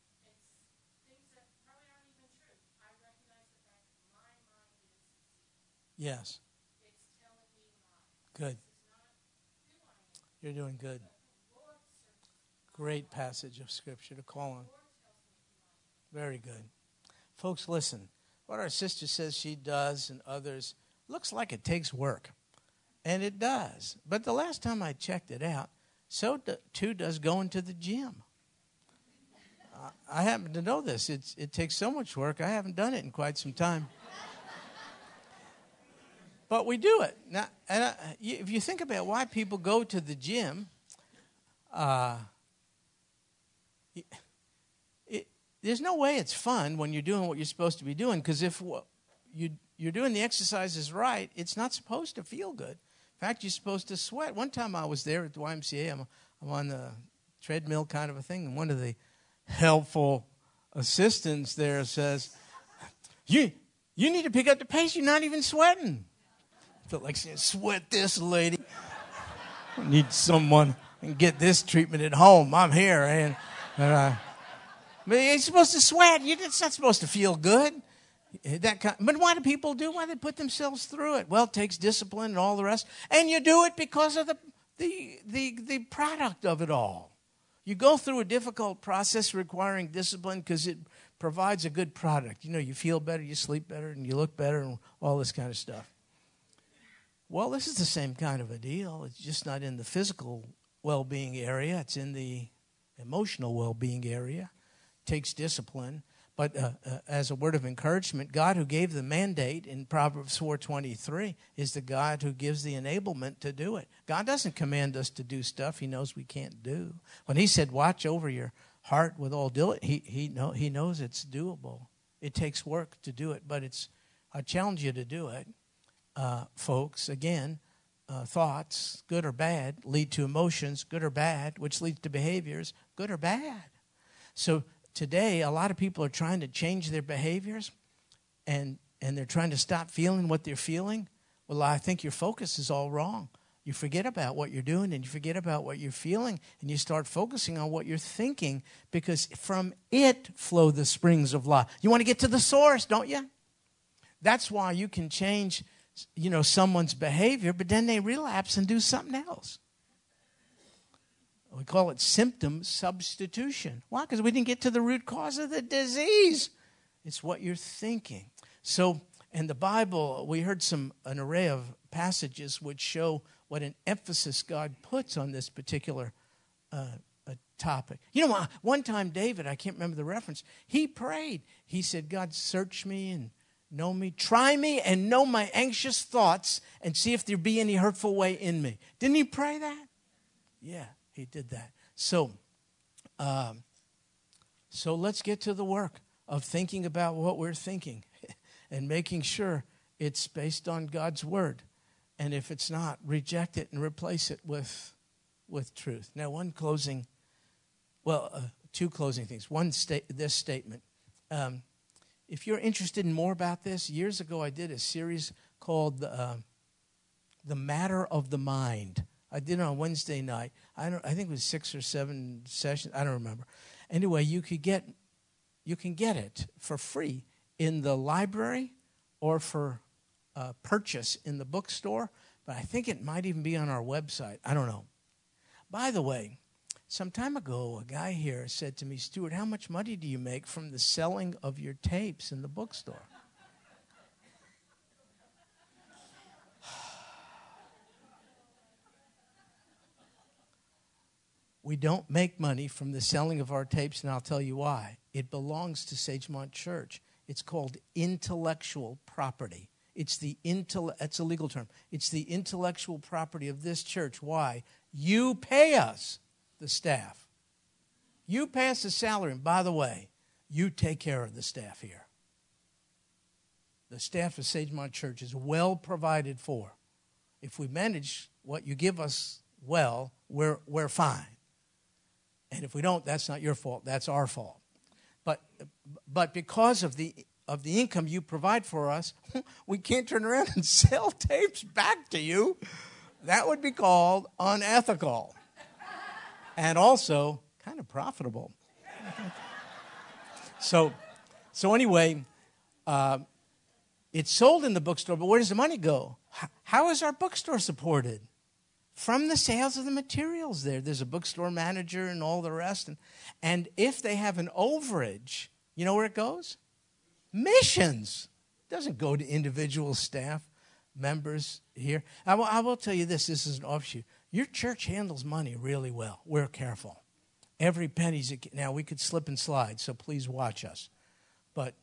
S1: Yes. Good. You're doing good. Great passage of Scripture to call on. Very good. Folks, listen. What our sister says she does and others looks like it takes work. And it does. But the last time I checked it out, so too does going to the gym. I happen to know this. It's, it takes so much work. I haven't done it in quite some time but we do it. Now, and I, if you think about why people go to the gym, uh, it, there's no way it's fun when you're doing what you're supposed to be doing. Because if you, you're doing the exercises right, it's not supposed to feel good. In fact, you're supposed to sweat. One time I was there at the YMCA. I'm, I'm on the treadmill kind of a thing, and one of the helpful assistants there says, "You you need to pick up the pace. You're not even sweating." Felt like saying, sweat this, lady. I need someone and get this treatment at home. I'm here. And, and I. but you're supposed to sweat. You it's not supposed to feel good. That kind, but why do people do? Why do they put themselves through it? Well, it takes discipline and all the rest, and you do it because of the the the, the product of it all. You go through a difficult process requiring discipline because it provides a good product. You know, you feel better, you sleep better, and you look better, and all this kind of stuff. Well, this is the same kind of a deal. It's just not in the physical well being area, it's in the emotional well being area. It takes discipline. But uh, uh, as a word of encouragement, God who gave the mandate in Proverbs 4:23 is the God who gives the enablement to do it. God doesn't command us to do stuff He knows we can't do. When He said, "Watch over your heart with all diligence," He He know He knows it's doable. It takes work to do it, but it's. I challenge you to do it, uh, folks. Again, uh, thoughts, good or bad, lead to emotions, good or bad, which leads to behaviors, good or bad. So today, a lot of people are trying to change their behaviors and, and they're trying to stop feeling what they're feeling. Well, I think your focus is all wrong. You forget about what you're doing and you forget about what you're feeling and you start focusing on what you're thinking because from it flow the springs of life. You want to get to the source, don't you? That's why you can change, you know, someone's behavior, but then they relapse and do something else. We call it symptom substitution. Why? Because we didn't get to the root cause of the disease. It's what you're thinking. So, in the Bible, we heard some an array of passages which show what an emphasis God puts on this particular uh, topic. You know, one time David, I can't remember the reference, he prayed. He said, God, search me and know me, try me and know my anxious thoughts and see if there be any hurtful way in me. Didn't he pray that? Yeah he did that. So, um, so let's get to the work of thinking about what we're thinking and making sure it's based on God's word. And if it's not, reject it and replace it with, with truth. Now, one closing, well, uh, two closing things. One, sta- this statement. Um, if you're interested in more about this, years ago I did a series called uh, The Matter of the Mind. I did it on Wednesday night. I don't. I think it was six or seven sessions. I don't remember. Anyway, you could get, you can get it for free in the library, or for uh, purchase in the bookstore. But I think it might even be on our website. I don't know. By the way, some time ago, a guy here said to me, Stuart, how much money do you make from the selling of your tapes in the bookstore? We don't make money from the selling of our tapes, and I'll tell you why. It belongs to Sagemont Church. It's called intellectual property. It's the intel that's a legal term. It's the intellectual property of this church. Why? You pay us, the staff. You pass the salary. And by the way, you take care of the staff here. The staff of Sagemont Church is well provided for. If we manage what you give us well, we're, we're fine. And if we don't, that's not your fault. That's our fault. But, but because of the, of the income you provide for us, we can't turn around and sell tapes back to you. That would be called unethical and also kind of profitable. so, so anyway, uh, it's sold in the bookstore, but where does the money go? How is our bookstore supported? from the sales of the materials there. There's a bookstore manager and all the rest. And, and if they have an overage, you know where it goes? Missions. It doesn't go to individual staff members here. I will, I will tell you this this is an offshoot. Your church handles money really well. We're careful. Every penny's a, now we could slip and slide, so please watch us. But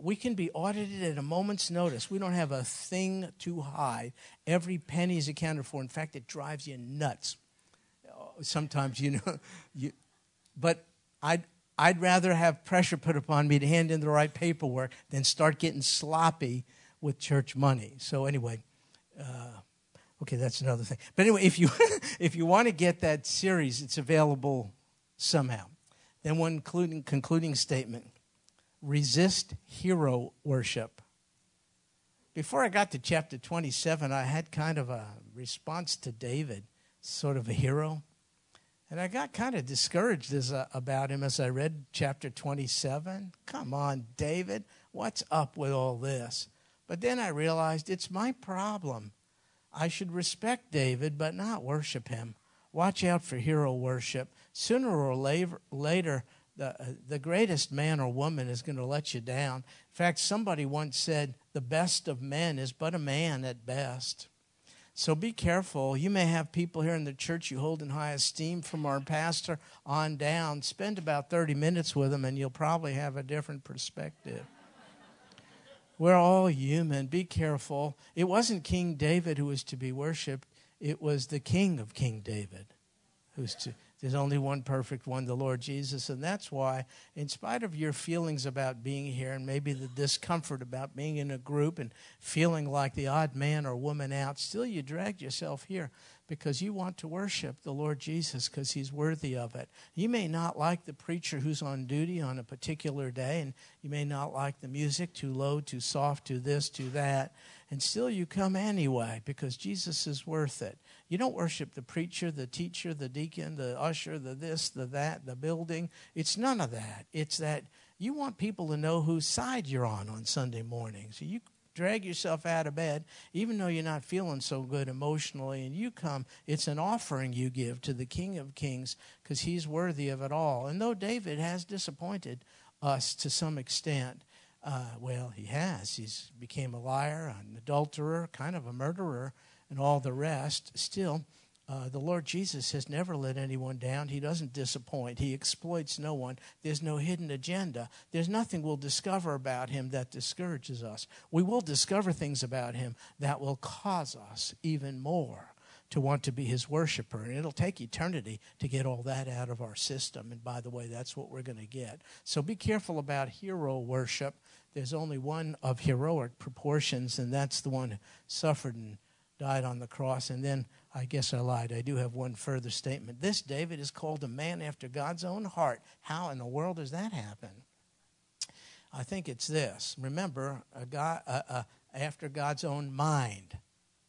S1: we can be audited at a moment's notice. We don't have a thing to hide. Every penny is accounted for. In fact, it drives you nuts. Sometimes, you know, you, but I'd, I'd rather have pressure put upon me to hand in the right paperwork than start getting sloppy with church money. So, anyway, uh, okay, that's another thing. But anyway, if you, if you want to get that series, it's available somehow. Then, one concluding, concluding statement resist hero worship. Before I got to chapter 27, I had kind of a response to David, sort of a hero. And I got kind of discouraged as, uh, about him as I read chapter 27. Come on, David, what's up with all this? But then I realized it's my problem. I should respect David, but not worship him. Watch out for hero worship. Sooner or later, the, uh, the greatest man or woman is going to let you down. In fact, somebody once said, the best of men is but a man at best. So be careful. You may have people here in the church you hold in high esteem from our pastor on down. Spend about 30 minutes with them, and you'll probably have a different perspective. We're all human. Be careful. It wasn't King David who was to be worshiped, it was the king of King David who's to there's only one perfect one, the Lord Jesus. And that's why, in spite of your feelings about being here and maybe the discomfort about being in a group and feeling like the odd man or woman out, still you dragged yourself here because you want to worship the Lord Jesus because he's worthy of it. You may not like the preacher who's on duty on a particular day, and you may not like the music too low, too soft, too this, too that, and still you come anyway because Jesus is worth it. You don't worship the preacher, the teacher, the deacon, the usher, the this, the that, the building. It's none of that. It's that you want people to know whose side you're on on Sunday morning. So you drag yourself out of bed, even though you're not feeling so good emotionally, and you come, it's an offering you give to the King of Kings because he's worthy of it all. And though David has disappointed us to some extent, uh, well, he has. He's became a liar, an adulterer, kind of a murderer, and all the rest, still, uh, the Lord Jesus has never let anyone down. He doesn't disappoint. He exploits no one. There's no hidden agenda. There's nothing we'll discover about him that discourages us. We will discover things about him that will cause us even more to want to be his worshiper. And it'll take eternity to get all that out of our system. And by the way, that's what we're going to get. So be careful about hero worship. There's only one of heroic proportions, and that's the one who suffered and died on the cross. And then I guess I lied. I do have one further statement. This David is called a man after God's own heart. How in the world does that happen? I think it's this. Remember, a guy uh, uh, after God's own mind.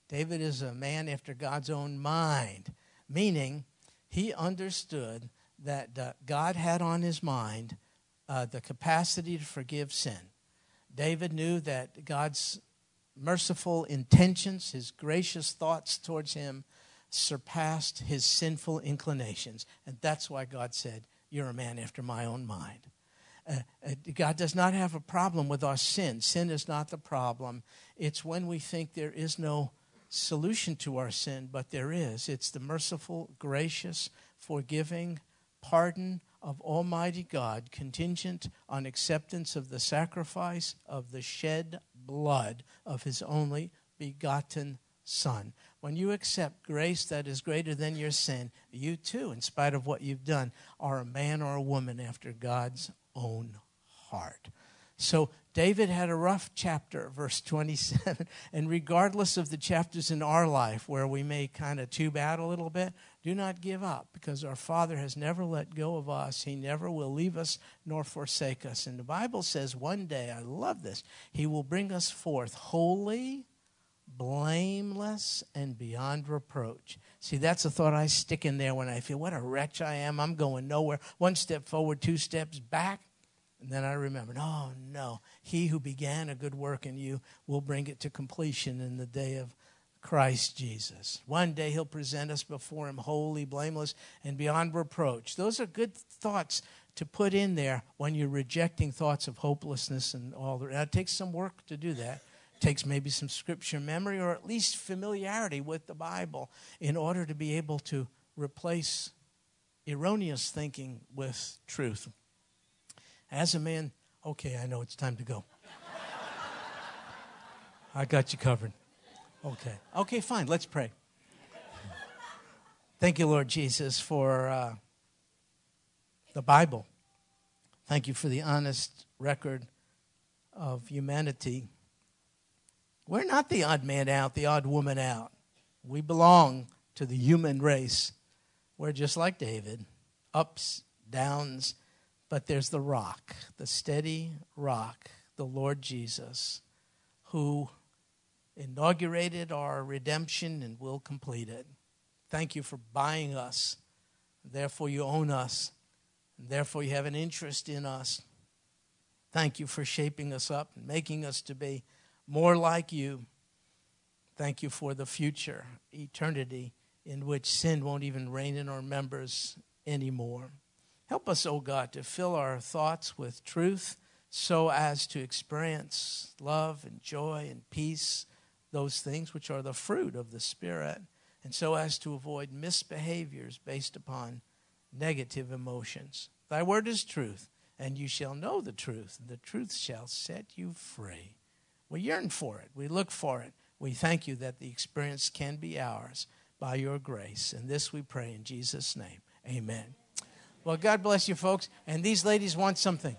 S1: David is a man after God's own mind, meaning he understood that uh, God had on his mind uh, the capacity to forgive sin. David knew that God's merciful intentions, his gracious thoughts towards him surpassed his sinful inclinations. And that's why God said, You're a man after my own mind. Uh, uh, God does not have a problem with our sin. Sin is not the problem. It's when we think there is no solution to our sin, but there is. It's the merciful, gracious, forgiving pardon of Almighty God contingent on acceptance of the sacrifice of the shed blood of his only begotten Son. When you accept grace that is greater than your sin, you too, in spite of what you've done, are a man or a woman after God's own heart. So David had a rough chapter, verse 27. And regardless of the chapters in our life where we may kind of tube out a little bit, do not give up because our Father has never let go of us. He never will leave us nor forsake us. And the Bible says one day, I love this, He will bring us forth holy, blameless, and beyond reproach. See, that's a thought I stick in there when I feel what a wretch I am. I'm going nowhere. One step forward, two steps back. And then I remembered, oh no, he who began a good work in you will bring it to completion in the day of Christ Jesus. One day he'll present us before him holy, blameless, and beyond reproach. Those are good thoughts to put in there when you're rejecting thoughts of hopelessness and all that. Now, it takes some work to do that. It takes maybe some scripture memory or at least familiarity with the Bible in order to be able to replace erroneous thinking with truth. As a man, okay, I know it's time to go. I got you covered. Okay. Okay, fine. Let's pray. Thank you, Lord Jesus, for uh, the Bible. Thank you for the honest record of humanity. We're not the odd man out, the odd woman out. We belong to the human race. We're just like David ups, downs, but there's the rock, the steady rock, the Lord Jesus, who inaugurated our redemption and will complete it. Thank you for buying us. Therefore, you own us. And Therefore, you have an interest in us. Thank you for shaping us up and making us to be more like you. Thank you for the future, eternity, in which sin won't even reign in our members anymore. Help us, O oh God, to fill our thoughts with truth so as to experience love and joy and peace those things which are the fruit of the Spirit, and so as to avoid misbehaviors based upon negative emotions. Thy word is truth, and you shall know the truth, and the truth shall set you free. We yearn for it, we look for it. We thank you that the experience can be ours by your grace. And this we pray in Jesus' name. Amen. Well, God bless you, folks. And these ladies want something.